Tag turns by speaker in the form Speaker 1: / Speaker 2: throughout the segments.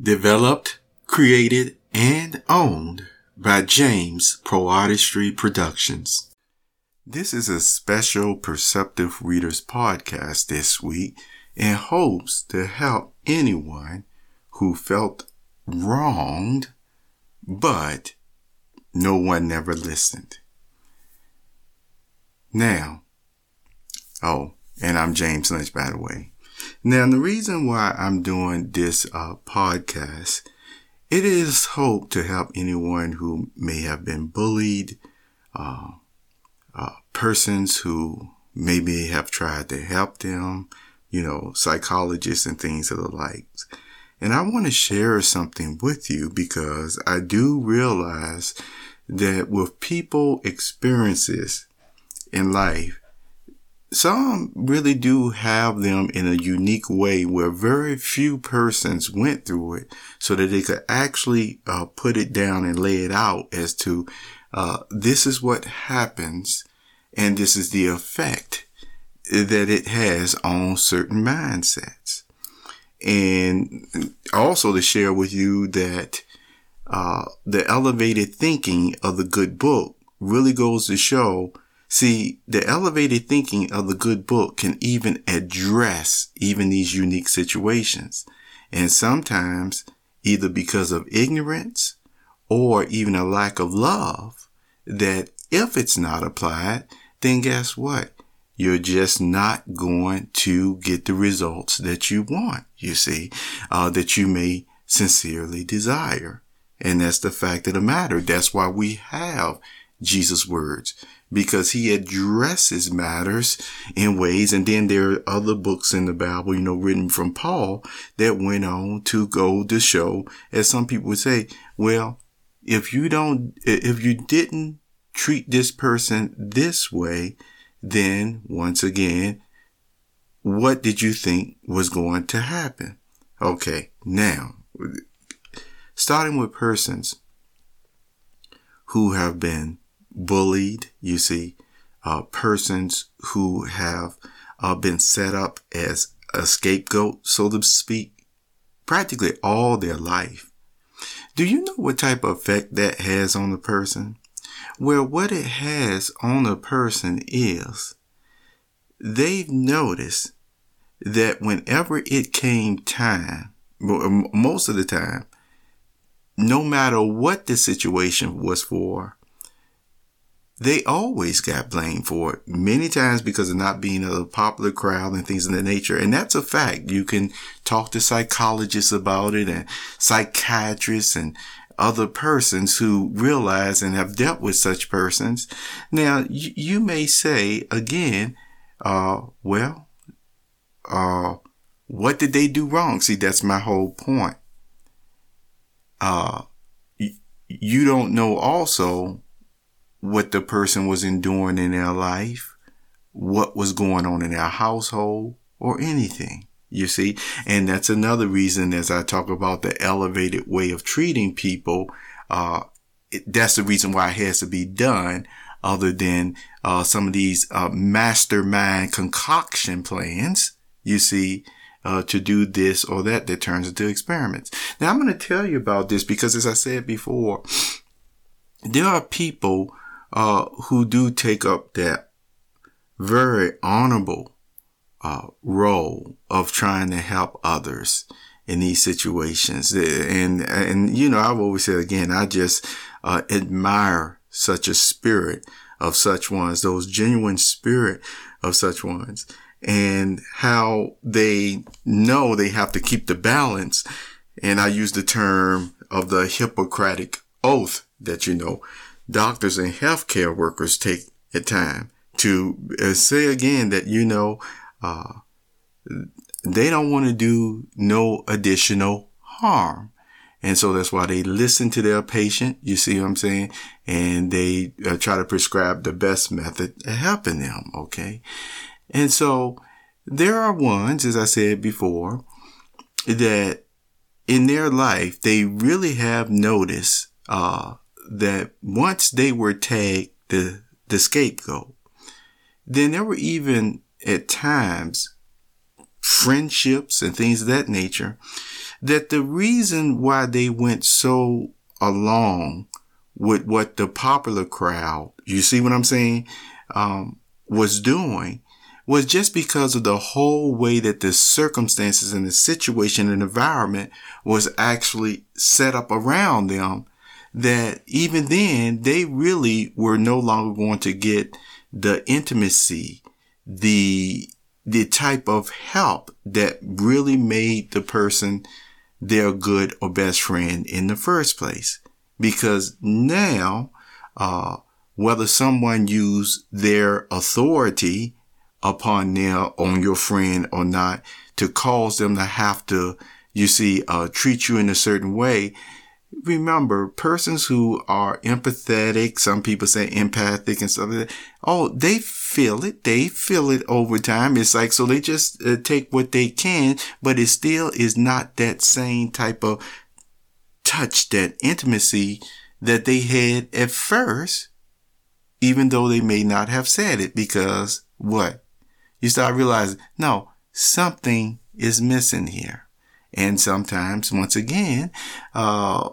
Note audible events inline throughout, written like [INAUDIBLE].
Speaker 1: Developed, created, and owned by James Poe Artistry Productions. This is a special Perceptive Readers podcast this week in hopes to help anyone who felt wronged, but no one never listened. Now, oh, and I'm James Lynch, by the way. Now, the reason why I'm doing this uh, podcast, it is hope to help anyone who may have been bullied, uh, uh, persons who maybe have tried to help them, you know, psychologists and things of the like. And I want to share something with you because I do realize that with people experiences in life, some really do have them in a unique way where very few persons went through it so that they could actually uh, put it down and lay it out as to uh, this is what happens and this is the effect that it has on certain mindsets. And also to share with you that uh, the elevated thinking of the good book really goes to show See, the elevated thinking of the good book can even address even these unique situations. And sometimes either because of ignorance or even a lack of love that if it's not applied, then guess what? You're just not going to get the results that you want, you see, uh, that you may sincerely desire. And that's the fact of the matter. That's why we have Jesus' words because he addresses matters in ways. And then there are other books in the Bible, you know, written from Paul that went on to go to show, as some people would say, well, if you don't, if you didn't treat this person this way, then once again, what did you think was going to happen? Okay. Now, starting with persons who have been bullied. You see, uh, persons who have uh, been set up as a scapegoat, so to speak, practically all their life. Do you know what type of effect that has on the person? Well, what it has on a person is they've noticed that whenever it came time, most of the time, no matter what the situation was for, they always got blamed for it many times because of not being a popular crowd and things of that nature. And that's a fact. You can talk to psychologists about it and psychiatrists and other persons who realize and have dealt with such persons. Now, you, you may say again, uh, well, uh, what did they do wrong? See, that's my whole point. Uh, you don't know also what the person was enduring in their life, what was going on in their household, or anything. You see, and that's another reason as I talk about the elevated way of treating people, uh, it, that's the reason why it has to be done other than, uh, some of these, uh, mastermind concoction plans, you see, uh, to do this or that that turns into experiments. Now I'm going to tell you about this because as I said before, there are people uh, who do take up that very honorable uh, role of trying to help others in these situations. And, and, you know, I've always said again, I just uh, admire such a spirit of such ones, those genuine spirit of such ones and how they know they have to keep the balance. And I use the term of the Hippocratic oath that, you know, doctors and healthcare workers take a time to uh, say again that, you know, uh, they don't want to do no additional harm. And so that's why they listen to their patient. You see what I'm saying? And they uh, try to prescribe the best method of helping them. Okay. And so there are ones, as I said before, that in their life, they really have noticed, uh, that once they were tagged the, the scapegoat, then there were even at times friendships and things of that nature that the reason why they went so along with what the popular crowd, you see what I'm saying, um, was doing was just because of the whole way that the circumstances and the situation and environment was actually set up around them that even then they really were no longer going to get the intimacy, the, the type of help that really made the person their good or best friend in the first place. Because now, uh, whether someone used their authority upon their, on your friend or not to cause them to have to, you see, uh, treat you in a certain way, remember persons who are empathetic, some people say empathic and stuff like that. Oh, they feel it. They feel it over time. It's like, so they just uh, take what they can, but it still is not that same type of touch, that intimacy that they had at first, even though they may not have said it because what? You start realizing, no, something is missing here. And sometimes, once again, uh,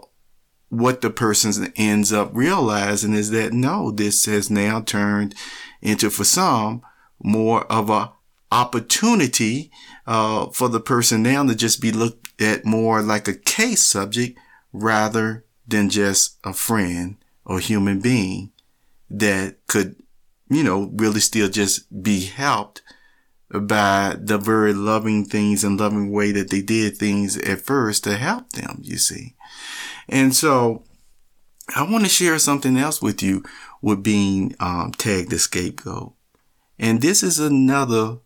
Speaker 1: what the person ends up realizing is that no, this has now turned into, for some, more of a opportunity uh, for the person now to just be looked at more like a case subject rather than just a friend or human being that could, you know, really still just be helped by the very loving things and loving way that they did things at first to help them, you see. And so I want to share something else with you with being um, tagged a scapegoat. And this is another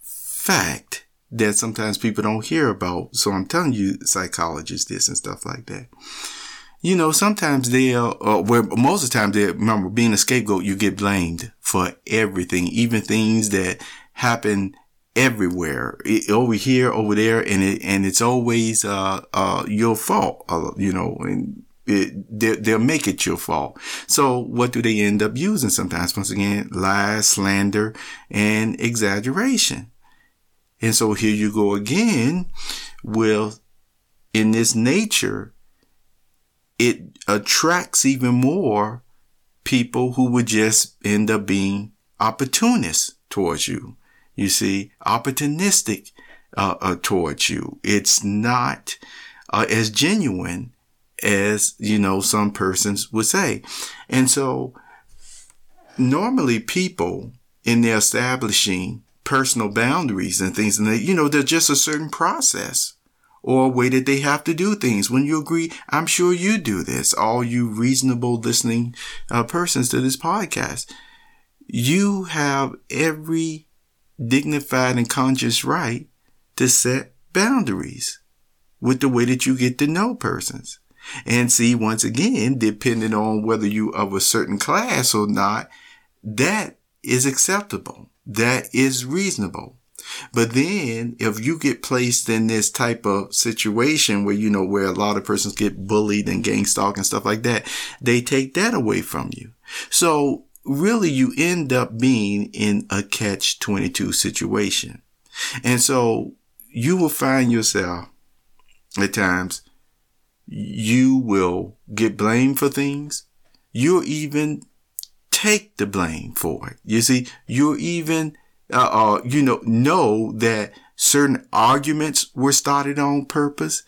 Speaker 1: fact that sometimes people don't hear about. So I'm telling you, psychologists, this and stuff like that. You know, sometimes they'll, uh, where most of the time they remember being a scapegoat, you get blamed for everything, even things that happen everywhere, it, over here, over there, and it, and it's always, uh, uh, your fault, uh, you know, and it, they, they'll make it your fault. So what do they end up using sometimes? Once again, lies, slander, and exaggeration. And so here you go again. Well, in this nature, it attracts even more people who would just end up being opportunists towards you you see, opportunistic uh, uh, towards you. It's not uh, as genuine as, you know, some persons would say. And so normally people in their establishing personal boundaries and things, and they, you know, they're just a certain process or a way that they have to do things. When you agree, I'm sure you do this, all you reasonable listening uh, persons to this podcast. You have every dignified and conscious right to set boundaries with the way that you get to know persons. And see, once again, depending on whether you of a certain class or not, that is acceptable. That is reasonable. But then if you get placed in this type of situation where, you know, where a lot of persons get bullied and gang stalked and stuff like that, they take that away from you. So really you end up being in a catch 22 situation. And so you will find yourself at times you will get blamed for things. You'll even take the blame for it. You see, you'll even, uh, uh, you know, know that certain arguments were started on purpose,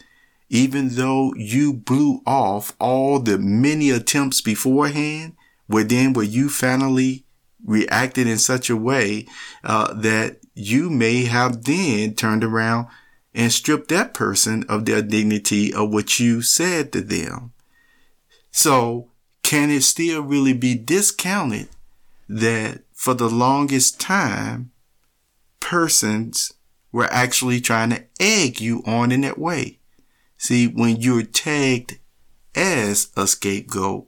Speaker 1: even though you blew off all the many attempts beforehand where then where you finally reacted in such a way uh, that you may have then turned around and stripped that person of their dignity of what you said to them. So can it still really be discounted that for the longest time, persons were actually trying to egg you on in that way? See, when you're tagged as a scapegoat,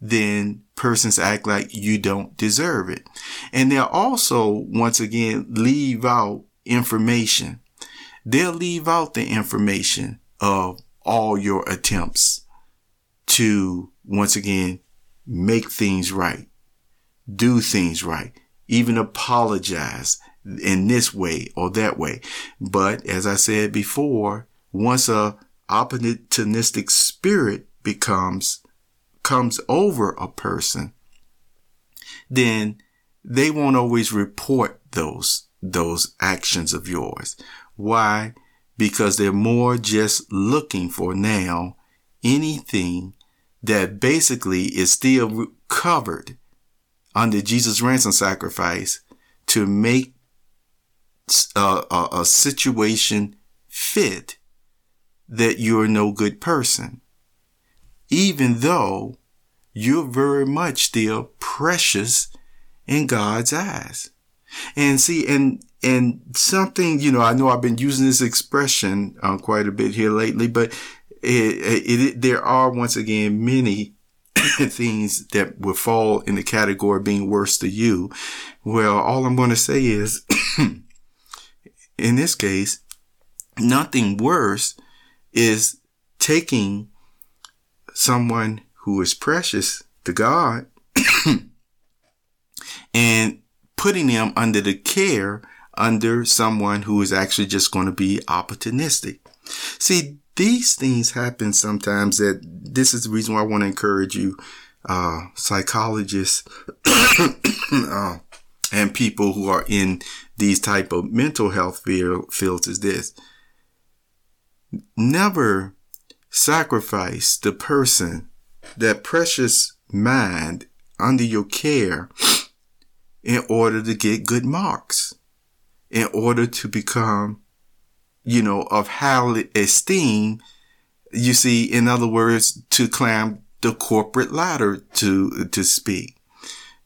Speaker 1: then persons act like you don't deserve it. And they'll also, once again, leave out information. They'll leave out the information of all your attempts to, once again, make things right, do things right, even apologize in this way or that way. But as I said before, once a opportunistic spirit becomes, comes over a person, then they won't always report those, those actions of yours. Why? Because they're more just looking for now anything that basically is still covered under Jesus' ransom sacrifice to make a, a, a situation fit that you're no good person. Even though you're very much still precious in God's eyes. And see, and, and something, you know, I know I've been using this expression uh, quite a bit here lately, but it, it, it, there are once again many [COUGHS] things that would fall in the category of being worse to you. Well, all I'm going to say is, [COUGHS] in this case, nothing worse is taking someone who is precious to God [COUGHS] and putting them under the care under someone who is actually just going to be opportunistic. See, these things happen sometimes that this is the reason why I want to encourage you, uh, psychologists, [COUGHS] uh, and people who are in these type of mental health fields is this. Never sacrifice the person, that precious mind under your care in order to get good marks, in order to become you know, of high esteem. You see, in other words, to climb the corporate ladder to, to speak.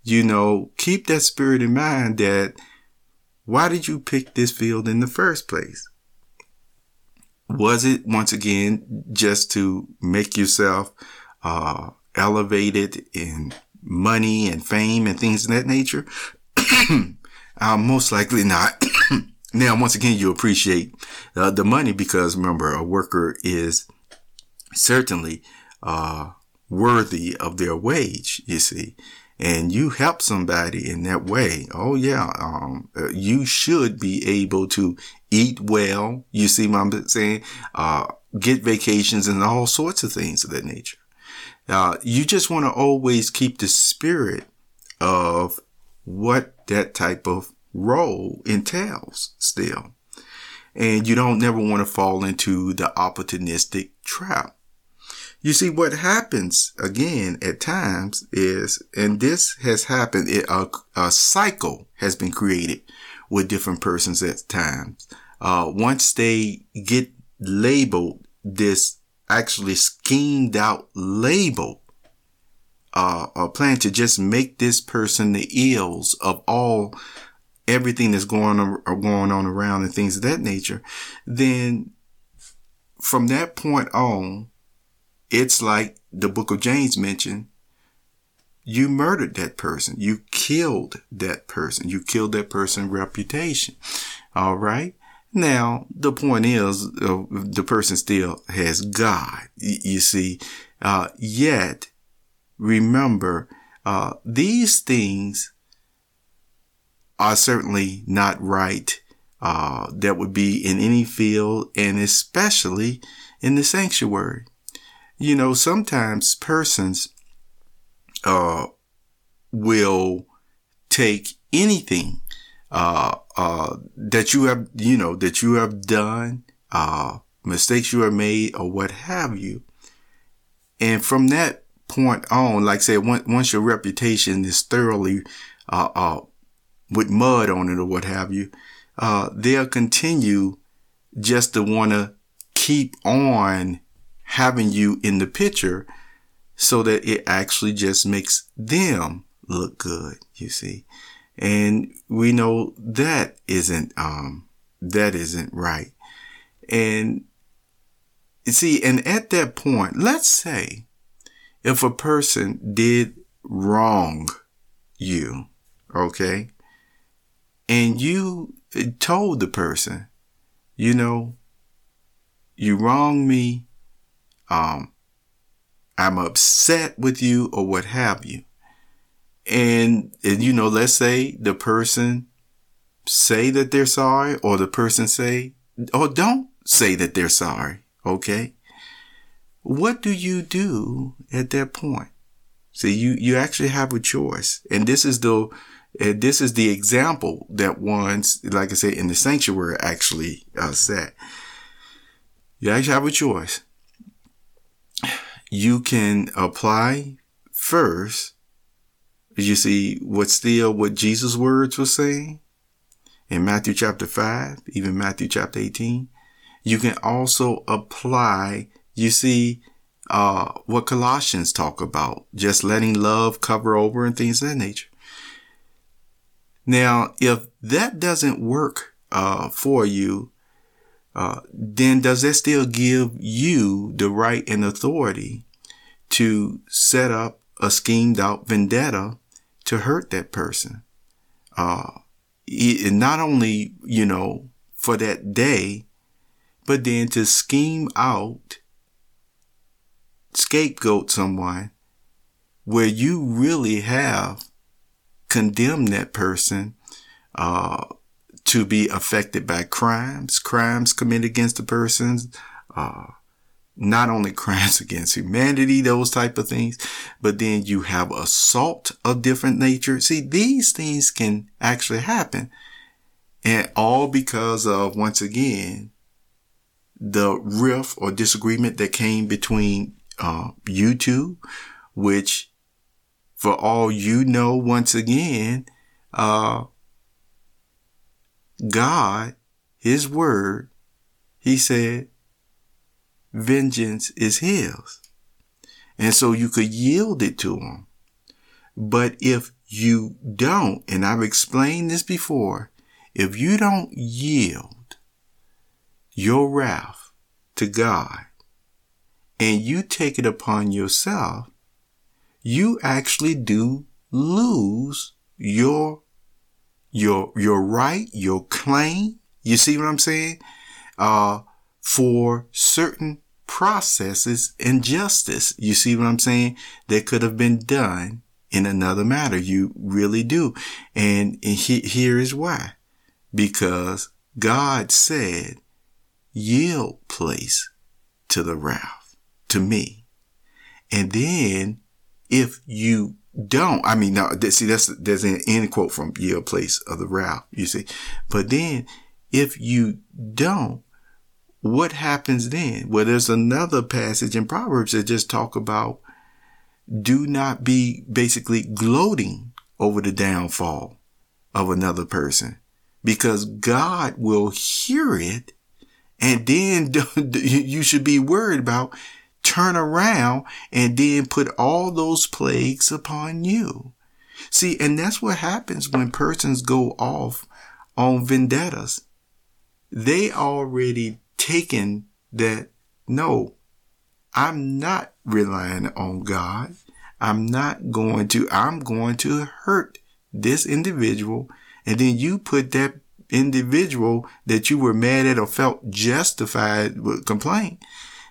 Speaker 1: You know, keep that spirit in mind that why did you pick this field in the first place? Was it once again just to make yourself, uh, elevated in money and fame and things of that nature? [CLEARS THROAT] uh, most likely not. [CLEARS THROAT] Now, once again, you appreciate uh, the money because remember, a worker is certainly uh, worthy of their wage, you see. And you help somebody in that way. Oh yeah, um, uh, you should be able to eat well. You see what I'm saying? Uh, get vacations and all sorts of things of that nature. Uh, you just want to always keep the spirit of what that type of role entails still. And you don't never want to fall into the opportunistic trap. You see, what happens again at times is, and this has happened, it, a, a cycle has been created with different persons at times. Uh, once they get labeled this actually schemed out label, uh, a plan to just make this person the ills of all everything that's going on, going on around and things of that nature, then from that point on, it's like the book of James mentioned, you murdered that person. You killed that person. You killed that person's reputation. All right. Now, the point is, uh, the person still has God. Y- you see, uh, yet remember, uh, these things are certainly not right. Uh, that would be in any field and especially in the sanctuary. You know, sometimes persons, uh, will take anything, uh, uh, that you have, you know, that you have done, uh, mistakes you have made or what have you. And from that point on, like I once, once your reputation is thoroughly, uh, uh, with mud on it or what have you, uh, they'll continue just to want to keep on having you in the picture so that it actually just makes them look good, you see. And we know that isn't, um, that isn't right. And you see, and at that point, let's say if a person did wrong you, okay, and you told the person, you know, you wronged me, um, I'm upset with you or what have you. And, and, you know, let's say the person say that they're sorry or the person say, oh, don't, say that they're sorry. Okay. What do you do at that point? See, you, you actually have a choice. And this is the, uh, this is the example that ones, like I said, in the sanctuary actually uh, set. You actually have a choice. You can apply first. You see what's still what Jesus' words were saying in Matthew chapter 5, even Matthew chapter 18. You can also apply, you see, uh, what Colossians talk about, just letting love cover over and things of that nature. Now, if that doesn't work, uh, for you, uh, then does that still give you the right and authority to set up a schemed out vendetta to hurt that person? Uh, not only, you know, for that day, but then to scheme out, scapegoat someone where you really have condemned that person, uh, to be affected by crimes, crimes committed against the persons, uh, not only [LAUGHS] crimes against humanity, those type of things, but then you have assault of different nature. See, these things can actually happen. And all because of, once again, the rift or disagreement that came between uh, you two, which for all you know, once again, uh, God, his word, he said, vengeance is his. And so you could yield it to him. But if you don't, and I've explained this before, if you don't yield your wrath to God and you take it upon yourself, you actually do lose your your your right, your claim. You see what I'm saying? Uh, for certain processes and justice. You see what I'm saying? That could have been done in another matter. You really do. And, and he, here is why. Because God said, yield place to the wrath, to me. And then if you don't, I mean, now, see, that's, there's an end quote from yield place of the wrath, you see. But then if you don't, what happens then? Well, there's another passage in Proverbs that just talk about do not be basically gloating over the downfall of another person because God will hear it and then [LAUGHS] you should be worried about turn around and then put all those plagues upon you. See, and that's what happens when persons go off on vendettas. They already taken that, no, I'm not relying on God. I'm not going to, I'm going to hurt this individual. And then you put that individual that you were mad at or felt justified with complaint.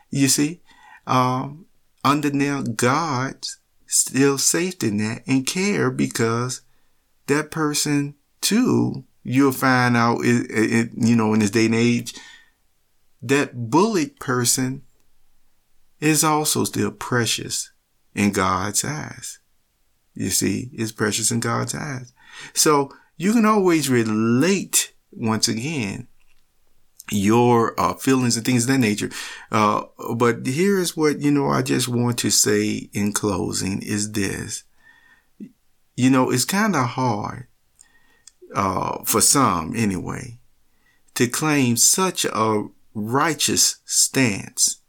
Speaker 1: You see, um, under God's still safety net and care because that person too, you'll find out, it, it, you know, in this day and age, that bullied person is also still precious in God's eyes. You see, is precious in God's eyes. So you can always relate once again your uh, feelings and things of that nature. Uh, but here is what, you know, I just want to say in closing is this. You know, it's kind of hard, uh, for some anyway, to claim such a righteous stance.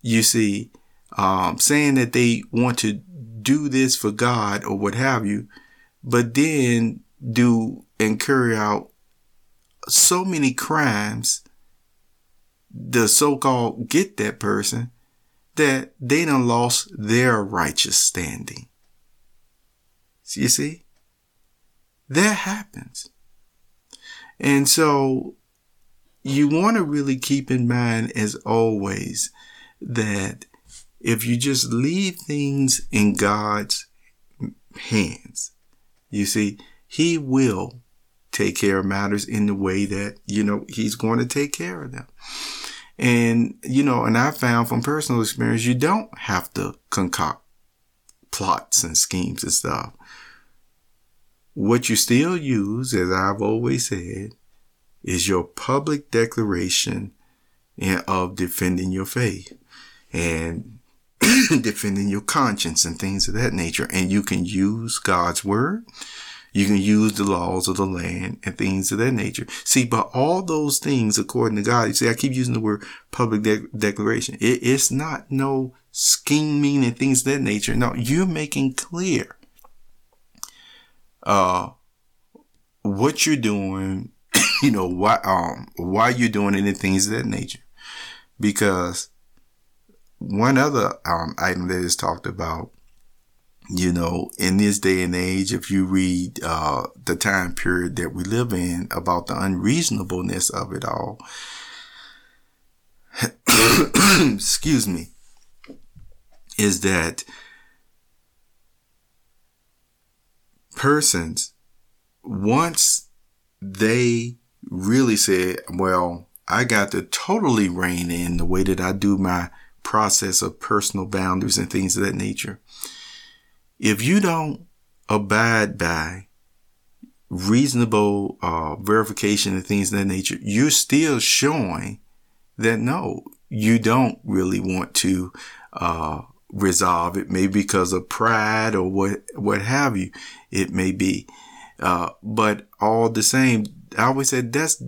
Speaker 1: You see, um, saying that they want to do this for God or what have you, but then do and carry out so many crimes, the so-called get that person, that they done lost their righteous standing. You see? That happens. And so you want to really keep in mind as always that if you just leave things in God's hands, you see, he will take care of matters in the way that, you know, he's going to take care of them. And, you know, and I found from personal experience, you don't have to concoct plots and schemes and stuff. What you still use, as I've always said, is your public declaration of defending your faith and [CLEARS THROAT] defending your conscience and things of that nature. And you can use God's word you can use the laws of the land and things of that nature. See, but all those things, according to God, you see, I keep using the word public de- declaration. It, it's not no scheming and things of that nature. No, you're making clear, uh, what you're doing, [COUGHS] you know, why, um, why you're doing it and things of that nature. Because one other, um, item that is talked about you know, in this day and age, if you read uh, the time period that we live in about the unreasonableness of it all, [COUGHS] excuse me, is that persons, once they really said, well, I got to totally rein in the way that I do my process of personal boundaries and things of that nature if you don't abide by reasonable uh, verification and things of that nature, you're still showing that no, you don't really want to uh, resolve it. Maybe because of pride or what what have you. It may be, uh, but all the same, I always said that's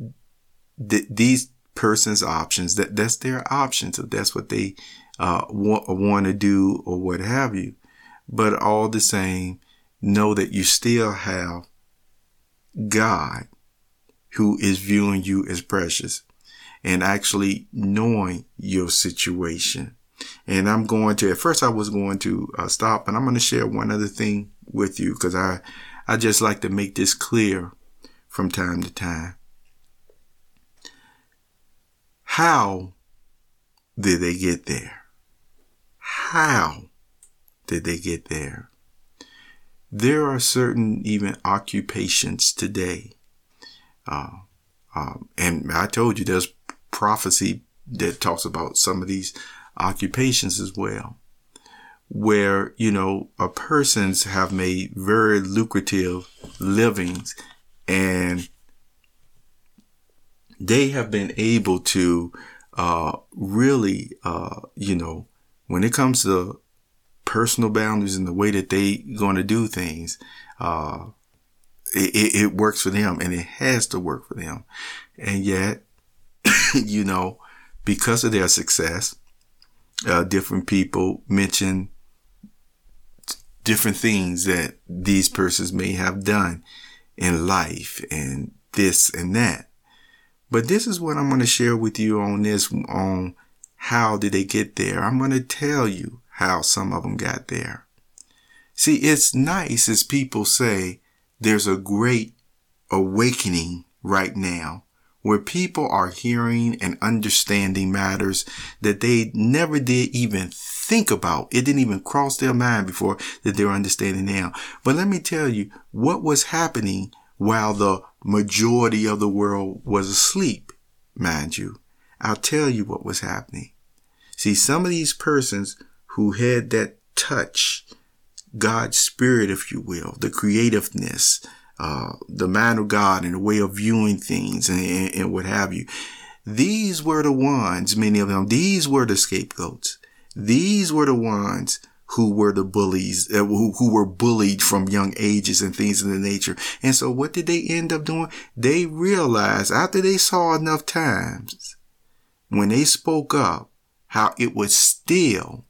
Speaker 1: th- these person's options. That that's their options if that's what they uh, want want to do or what have you but all the same, know that you still have God who is viewing you as precious and actually knowing your situation. And I'm going to, at first I was going to uh, stop and I'm going to share one other thing with you because I, I just like to make this clear from time to time. How did they get there? How did they get there? There are certain even occupations today. Uh, um, and I told you there's prophecy that talks about some of these occupations as well, where, you know, a persons have made very lucrative livings and they have been able to, uh, really, uh, you know, when it comes to personal boundaries and the way that they going to do things, uh, it, it, works for them and it has to work for them. And yet, [LAUGHS] you know, because of their success, uh, different people mention different things that these persons may have done in life and this and that. But this is what I'm going to share with you on this, on how did they get there? I'm going to tell you how some of them got there. See, it's nice as people say there's a great awakening right now where people are hearing and understanding matters that they never did even think about. It didn't even cross their mind before that they're understanding now. But let me tell you what was happening while the majority of the world was asleep, mind you. I'll tell you what was happening. See, some of these persons who had that touch, God's spirit, if you will, the creativeness, uh, the man of God and the way of viewing things and, and, and what have you. These were the ones, many of them, these were the scapegoats. These were the ones who were the bullies, uh, who, who were bullied from young ages and things of the nature. And so what did they end up doing? They realized after they saw enough times when they spoke up, how it was still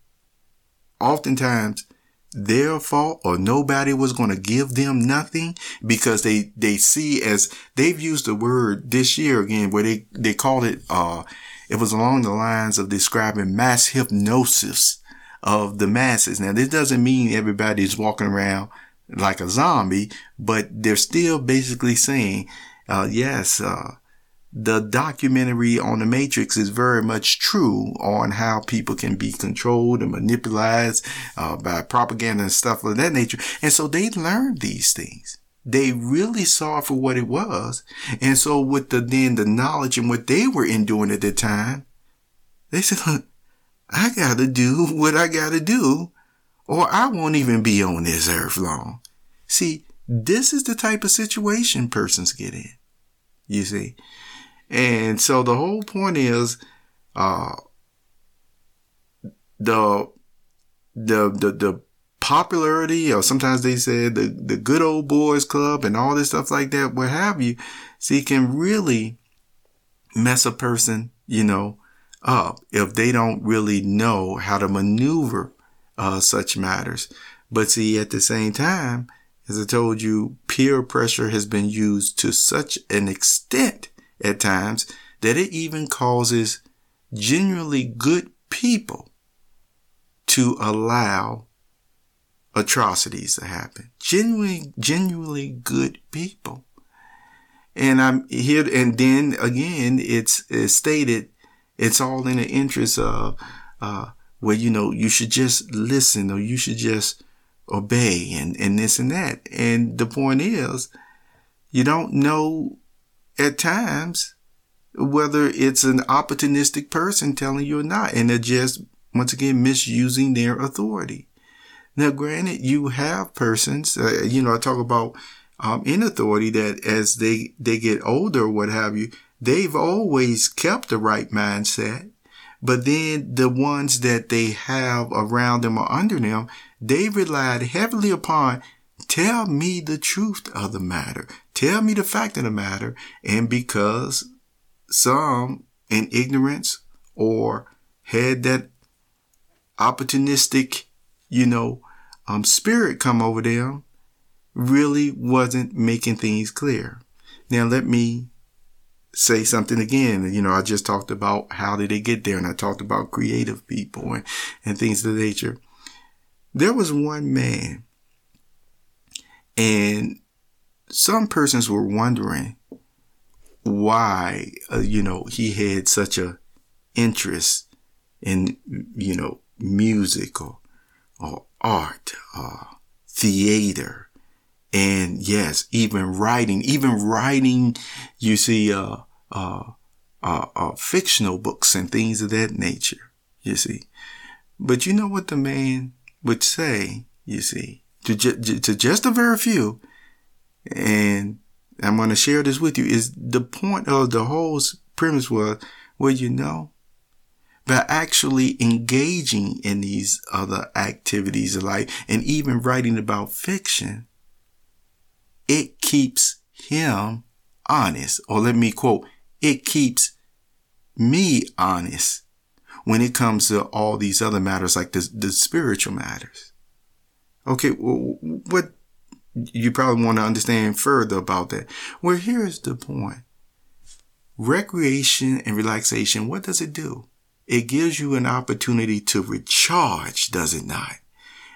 Speaker 1: oftentimes their fault or nobody was going to give them nothing because they, they see as they've used the word this year again where they, they called it, uh, it was along the lines of describing mass hypnosis of the masses. Now, this doesn't mean everybody's walking around like a zombie, but they're still basically saying, uh, yes, uh, the documentary on the Matrix is very much true on how people can be controlled and manipulated uh, by propaganda and stuff of that nature. And so they learned these things. they really saw for what it was. And so with the, then the knowledge and what they were enduring at the time, they said, I gotta do what I gotta do or I won't even be on this earth long. See, this is the type of situation persons get in. You see? And so the whole point is, uh, the, the, the, the popularity, or sometimes they said the, the good old boys club and all this stuff like that, what have you, see, can really mess a person, you know, up if they don't really know how to maneuver uh, such matters. But see, at the same time, as I told you, peer pressure has been used to such an extent at times that it even causes genuinely good people to allow atrocities to happen. Genuinely, genuinely good people. And I'm here, and then again, it's, it's stated, it's all in the interest of, uh, where, you know, you should just listen or you should just obey and, and this and that. And the point is, you don't know at times whether it's an opportunistic person telling you or not. And they're just, once again, misusing their authority. Now, granted, you have persons, uh, you know, I talk about um, in authority that as they, they get older, what have you, they've always kept the right mindset. But then the ones that they have around them or under them, they relied heavily upon tell me the truth of the matter. Tell me the fact of the matter. And because some in ignorance or had that opportunistic, you know, um, spirit come over them, really wasn't making things clear. Now let me say something again. You know, I just talked about how did they get there and I talked about creative people and, and things of the nature. There was one man and some persons were wondering why, uh, you know, he had such a interest in, you know, music or, or art, uh, theater, and yes, even writing, even writing, you see, uh, uh, uh, uh, fictional books and things of that nature, you see. But you know what the man would say, you see, to, ju- to just a very few, and I'm going to share this with you, is the point of the whole premise was, well, you know, by actually engaging in these other activities of life and even writing about fiction, it keeps him honest. Or let me quote, it keeps me honest when it comes to all these other matters like the, the spiritual matters. Okay, well, what you probably want to understand further about that. Well, here's the point. Recreation and relaxation, what does it do? It gives you an opportunity to recharge, does it not?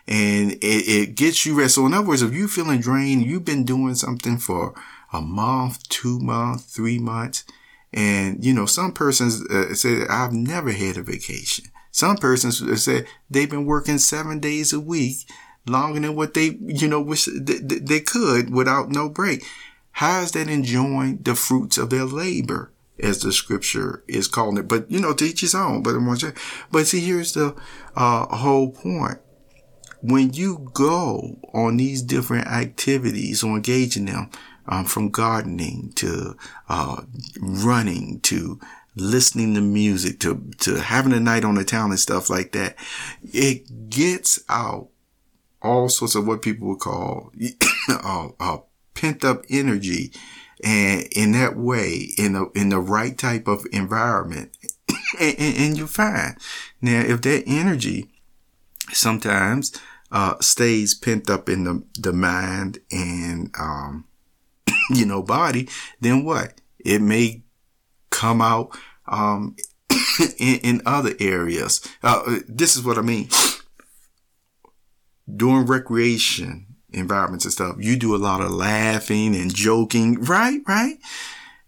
Speaker 1: And it, it gets you rest. So in other words, if you're feeling drained, you've been doing something for a month, two months, three months. And, you know, some persons uh, say, I've never had a vacation. Some persons say they've been working seven days a week longer than what they, you know, wish they, they could without no break. How is that enjoying the fruits of their labor? As the scripture is calling it, but you know, to each his own. But but see, here's the uh, whole point when you go on these different activities or engage in them, um, from gardening to uh, running to listening to music to to having a night on the town and stuff like that, it gets out all sorts of what people would call [COUGHS] uh, uh, pent up energy, and in that way, in the in the right type of environment, [COUGHS] and, and, and you're fine. Now, if that energy sometimes uh, stays pent up in the, the mind and, um, [COUGHS] you know, body, then what? It may come out, um, in, in, other areas. Uh, this is what I mean. During recreation environments and stuff, you do a lot of laughing and joking, right? Right?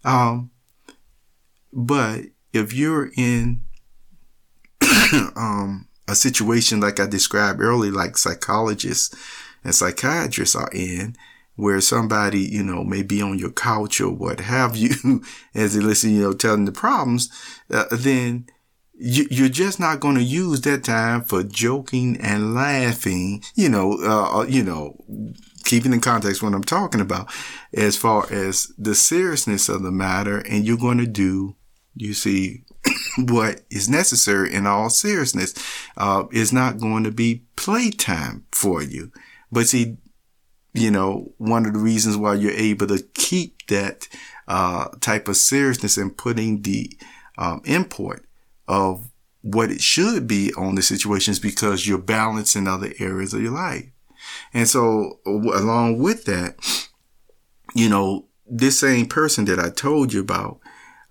Speaker 1: Um, but if you're in, [COUGHS] um, a situation like I described earlier, like psychologists and psychiatrists are in, where somebody, you know, may be on your couch or what have you [LAUGHS] as they listen, you know, telling the problems, uh, then you, you're just not going to use that time for joking and laughing, you know, uh, uh, you know, keeping in context what I'm talking about as far as the seriousness of the matter. And you're going to do, you see, [COUGHS] what is necessary in all seriousness, uh, is not going to be playtime for you. But see, you know, one of the reasons why you're able to keep that, uh, type of seriousness and putting the, um, import of what it should be on the situations because you're balancing other areas of your life. And so along with that, you know, this same person that I told you about,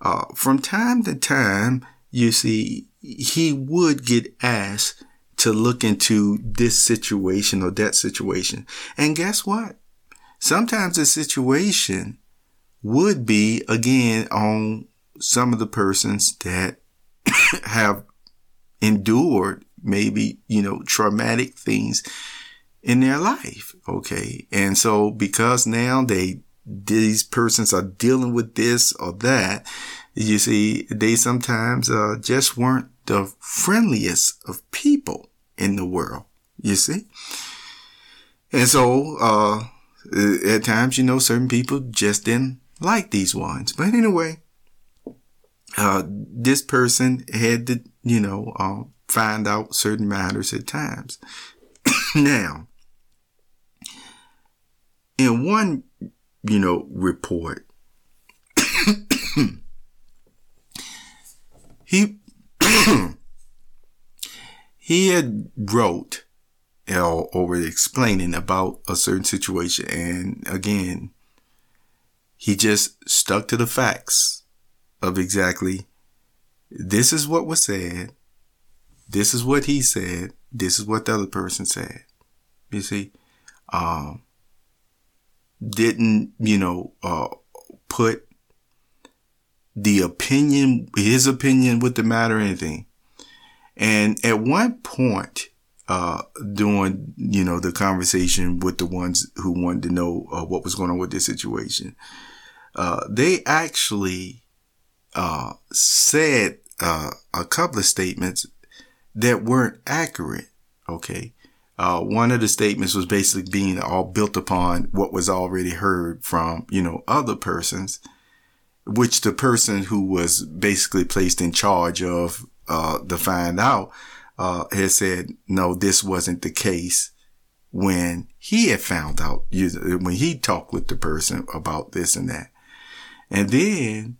Speaker 1: uh, from time to time, you see, he would get asked to look into this situation or that situation. And guess what? Sometimes the situation would be again on some of the persons that [COUGHS] have endured maybe, you know, traumatic things in their life. Okay. And so because now they, these persons are dealing with this or that, you see, they sometimes, uh, just weren't the friendliest of people in the world. You see? And so, uh, at times, you know, certain people just didn't like these ones. But anyway, uh, this person had to, you know, uh, find out certain matters at times. [COUGHS] now, in one, you know, report, [COUGHS] he [COUGHS] he had wrote you know, over explaining about a certain situation, and again, he just stuck to the facts of exactly this is what was said, this is what he said, this is what the other person said. You see, um, didn't you know uh, put the opinion, his opinion with the matter, anything. And at one point, uh, during, you know, the conversation with the ones who wanted to know uh, what was going on with this situation, uh, they actually uh, said uh, a couple of statements that weren't accurate. Okay. Uh, one of the statements was basically being all built upon what was already heard from, you know, other persons, which the person who was basically placed in charge of, uh, the find out, uh, had said, no, this wasn't the case when he had found out, when he talked with the person about this and that. And then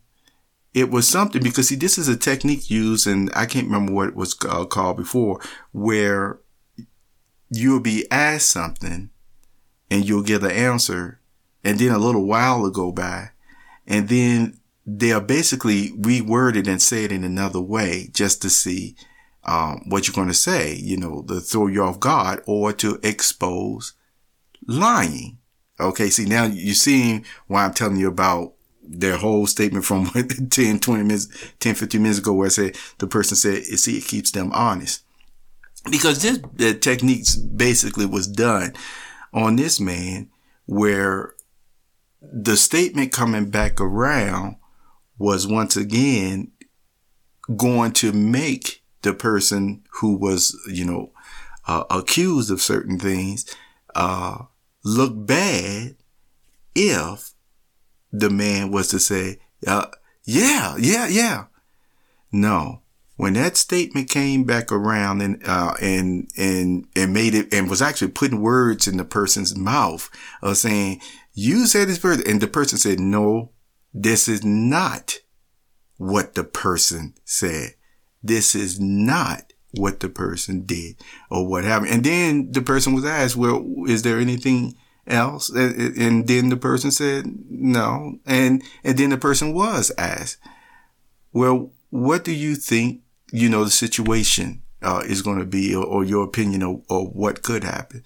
Speaker 1: it was something because see, this is a technique used, and I can't remember what it was uh, called before, where you'll be asked something and you'll get an answer, and then a little while will go by, and then they'll basically reword it and say it in another way just to see um, what you're going to say, you know, to throw you off guard or to expose lying. Okay, see now you're seeing why I'm telling you about their whole statement from [LAUGHS] 10, 20 minutes, 10, 15 minutes ago where I said the person said, see, it keeps them honest. Because this the techniques basically was done on this man where the statement coming back around was once again going to make the person who was, you know, uh, accused of certain things, uh, look bad if the man was to say, uh, yeah, yeah, yeah. No. When that statement came back around and, uh, and, and, and made it, and was actually putting words in the person's mouth of saying, you said this person, and the person said, no, this is not what the person said. This is not what the person did or what happened. And then the person was asked, well, is there anything else? And then the person said no. And, and then the person was asked, well, what do you think, you know, the situation, uh, is going to be or, or your opinion or what could happen?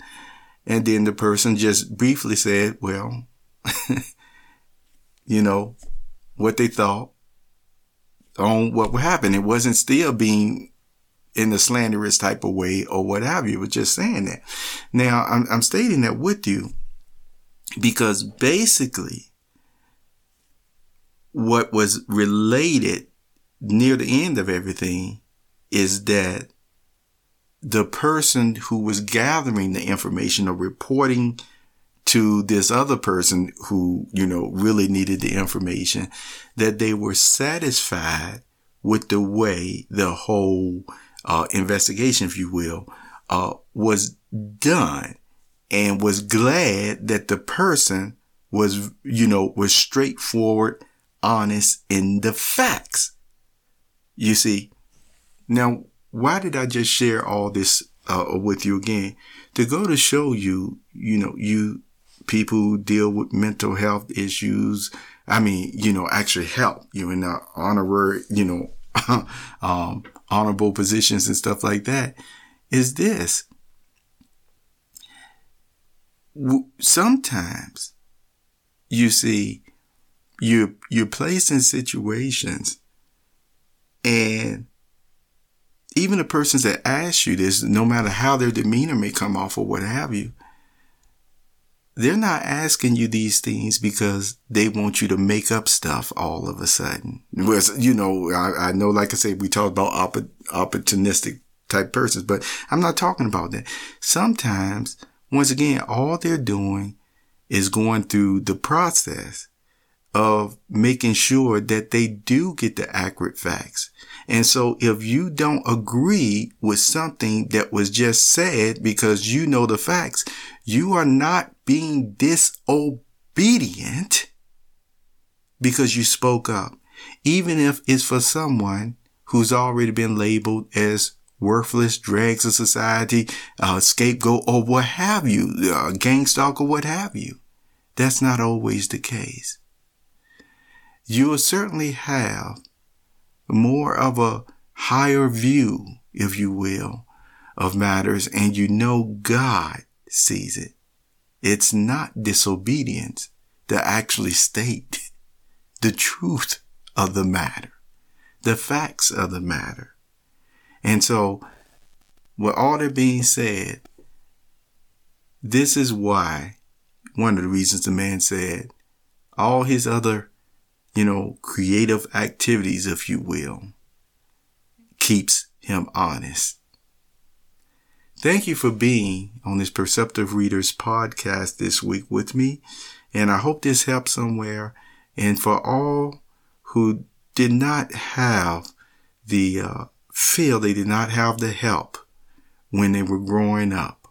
Speaker 1: And then the person just briefly said, well, [LAUGHS] you know, what they thought on what would happen. It wasn't still being in a slanderous type of way or what have you. Was just saying that. Now I'm, I'm stating that with you Because basically, what was related near the end of everything is that the person who was gathering the information or reporting to this other person who, you know, really needed the information, that they were satisfied with the way the whole uh, investigation, if you will, uh, was done and was glad that the person was, you know, was straightforward, honest in the facts. You see, now, why did I just share all this uh, with you again? To go to show you, you know, you people who deal with mental health issues. I mean, you know, actually help you in the honorary, you know, [LAUGHS] um, honorable positions and stuff like that is this. Sometimes you see, you, you're placed in situations and even the persons that ask you this, no matter how their demeanor may come off or what have you, they're not asking you these things because they want you to make up stuff all of a sudden. Whereas, you know, I, I know, like I said, we talk about opp- opportunistic type persons, but I'm not talking about that. Sometimes, once again, all they're doing is going through the process of making sure that they do get the accurate facts. And so if you don't agree with something that was just said because you know the facts, you are not being disobedient because you spoke up. Even if it's for someone who's already been labeled as worthless, dregs of society, uh, scapegoat, or what have you, uh, gang stalker, what have you. That's not always the case you will certainly have more of a higher view, if you will, of matters, and you know God sees it. It's not disobedience to actually state [LAUGHS] the truth of the matter, the facts of the matter. And so, with all that being said, this is why one of the reasons the man said all his other you know, creative activities, if you will, keeps him honest. Thank you for being on this Perceptive Readers podcast this week with me. And I hope this helps somewhere. And for all who did not have the uh, feel they did not have the help when they were growing up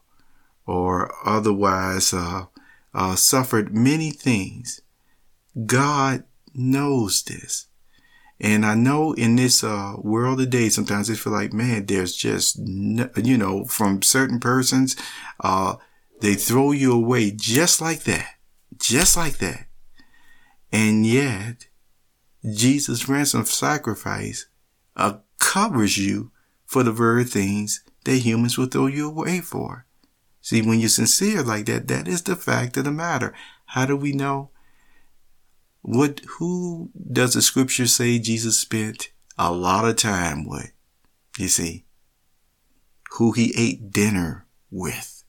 Speaker 1: or otherwise uh, uh, suffered many things, God knows this. And I know in this uh, world today, sometimes I feel like, man, there's just, no, you know, from certain persons, uh, they throw you away just like that, just like that. And yet, Jesus' ransom sacrifice uh, covers you for the very things that humans will throw you away for. See, when you're sincere like that, that is the fact of the matter. How do we know? What, who does the scripture say Jesus spent a lot of time with? You see, who he ate dinner with.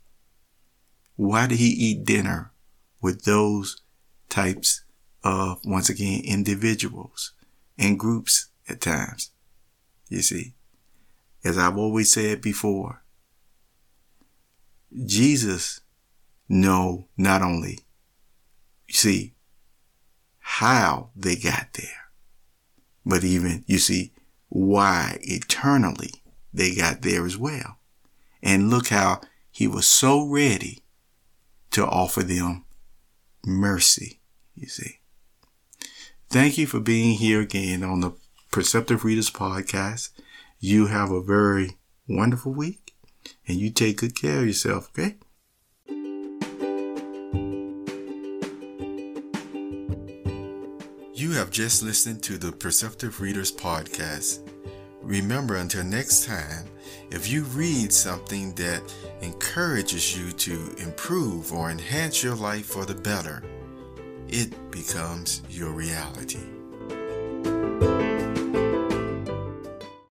Speaker 1: Why did he eat dinner with those types of, once again, individuals and groups at times? You see, as I've always said before, Jesus know not only, you see, how they got there, but even, you see, why eternally they got there as well. And look how he was so ready to offer them mercy, you see. Thank you for being here again on the Perceptive Readers podcast. You have a very wonderful week and you take good care of yourself, okay? You have just listened to the Perceptive Readers Podcast. Remember, until next time, if you read something that encourages you to improve or enhance your life for the better, it becomes your reality.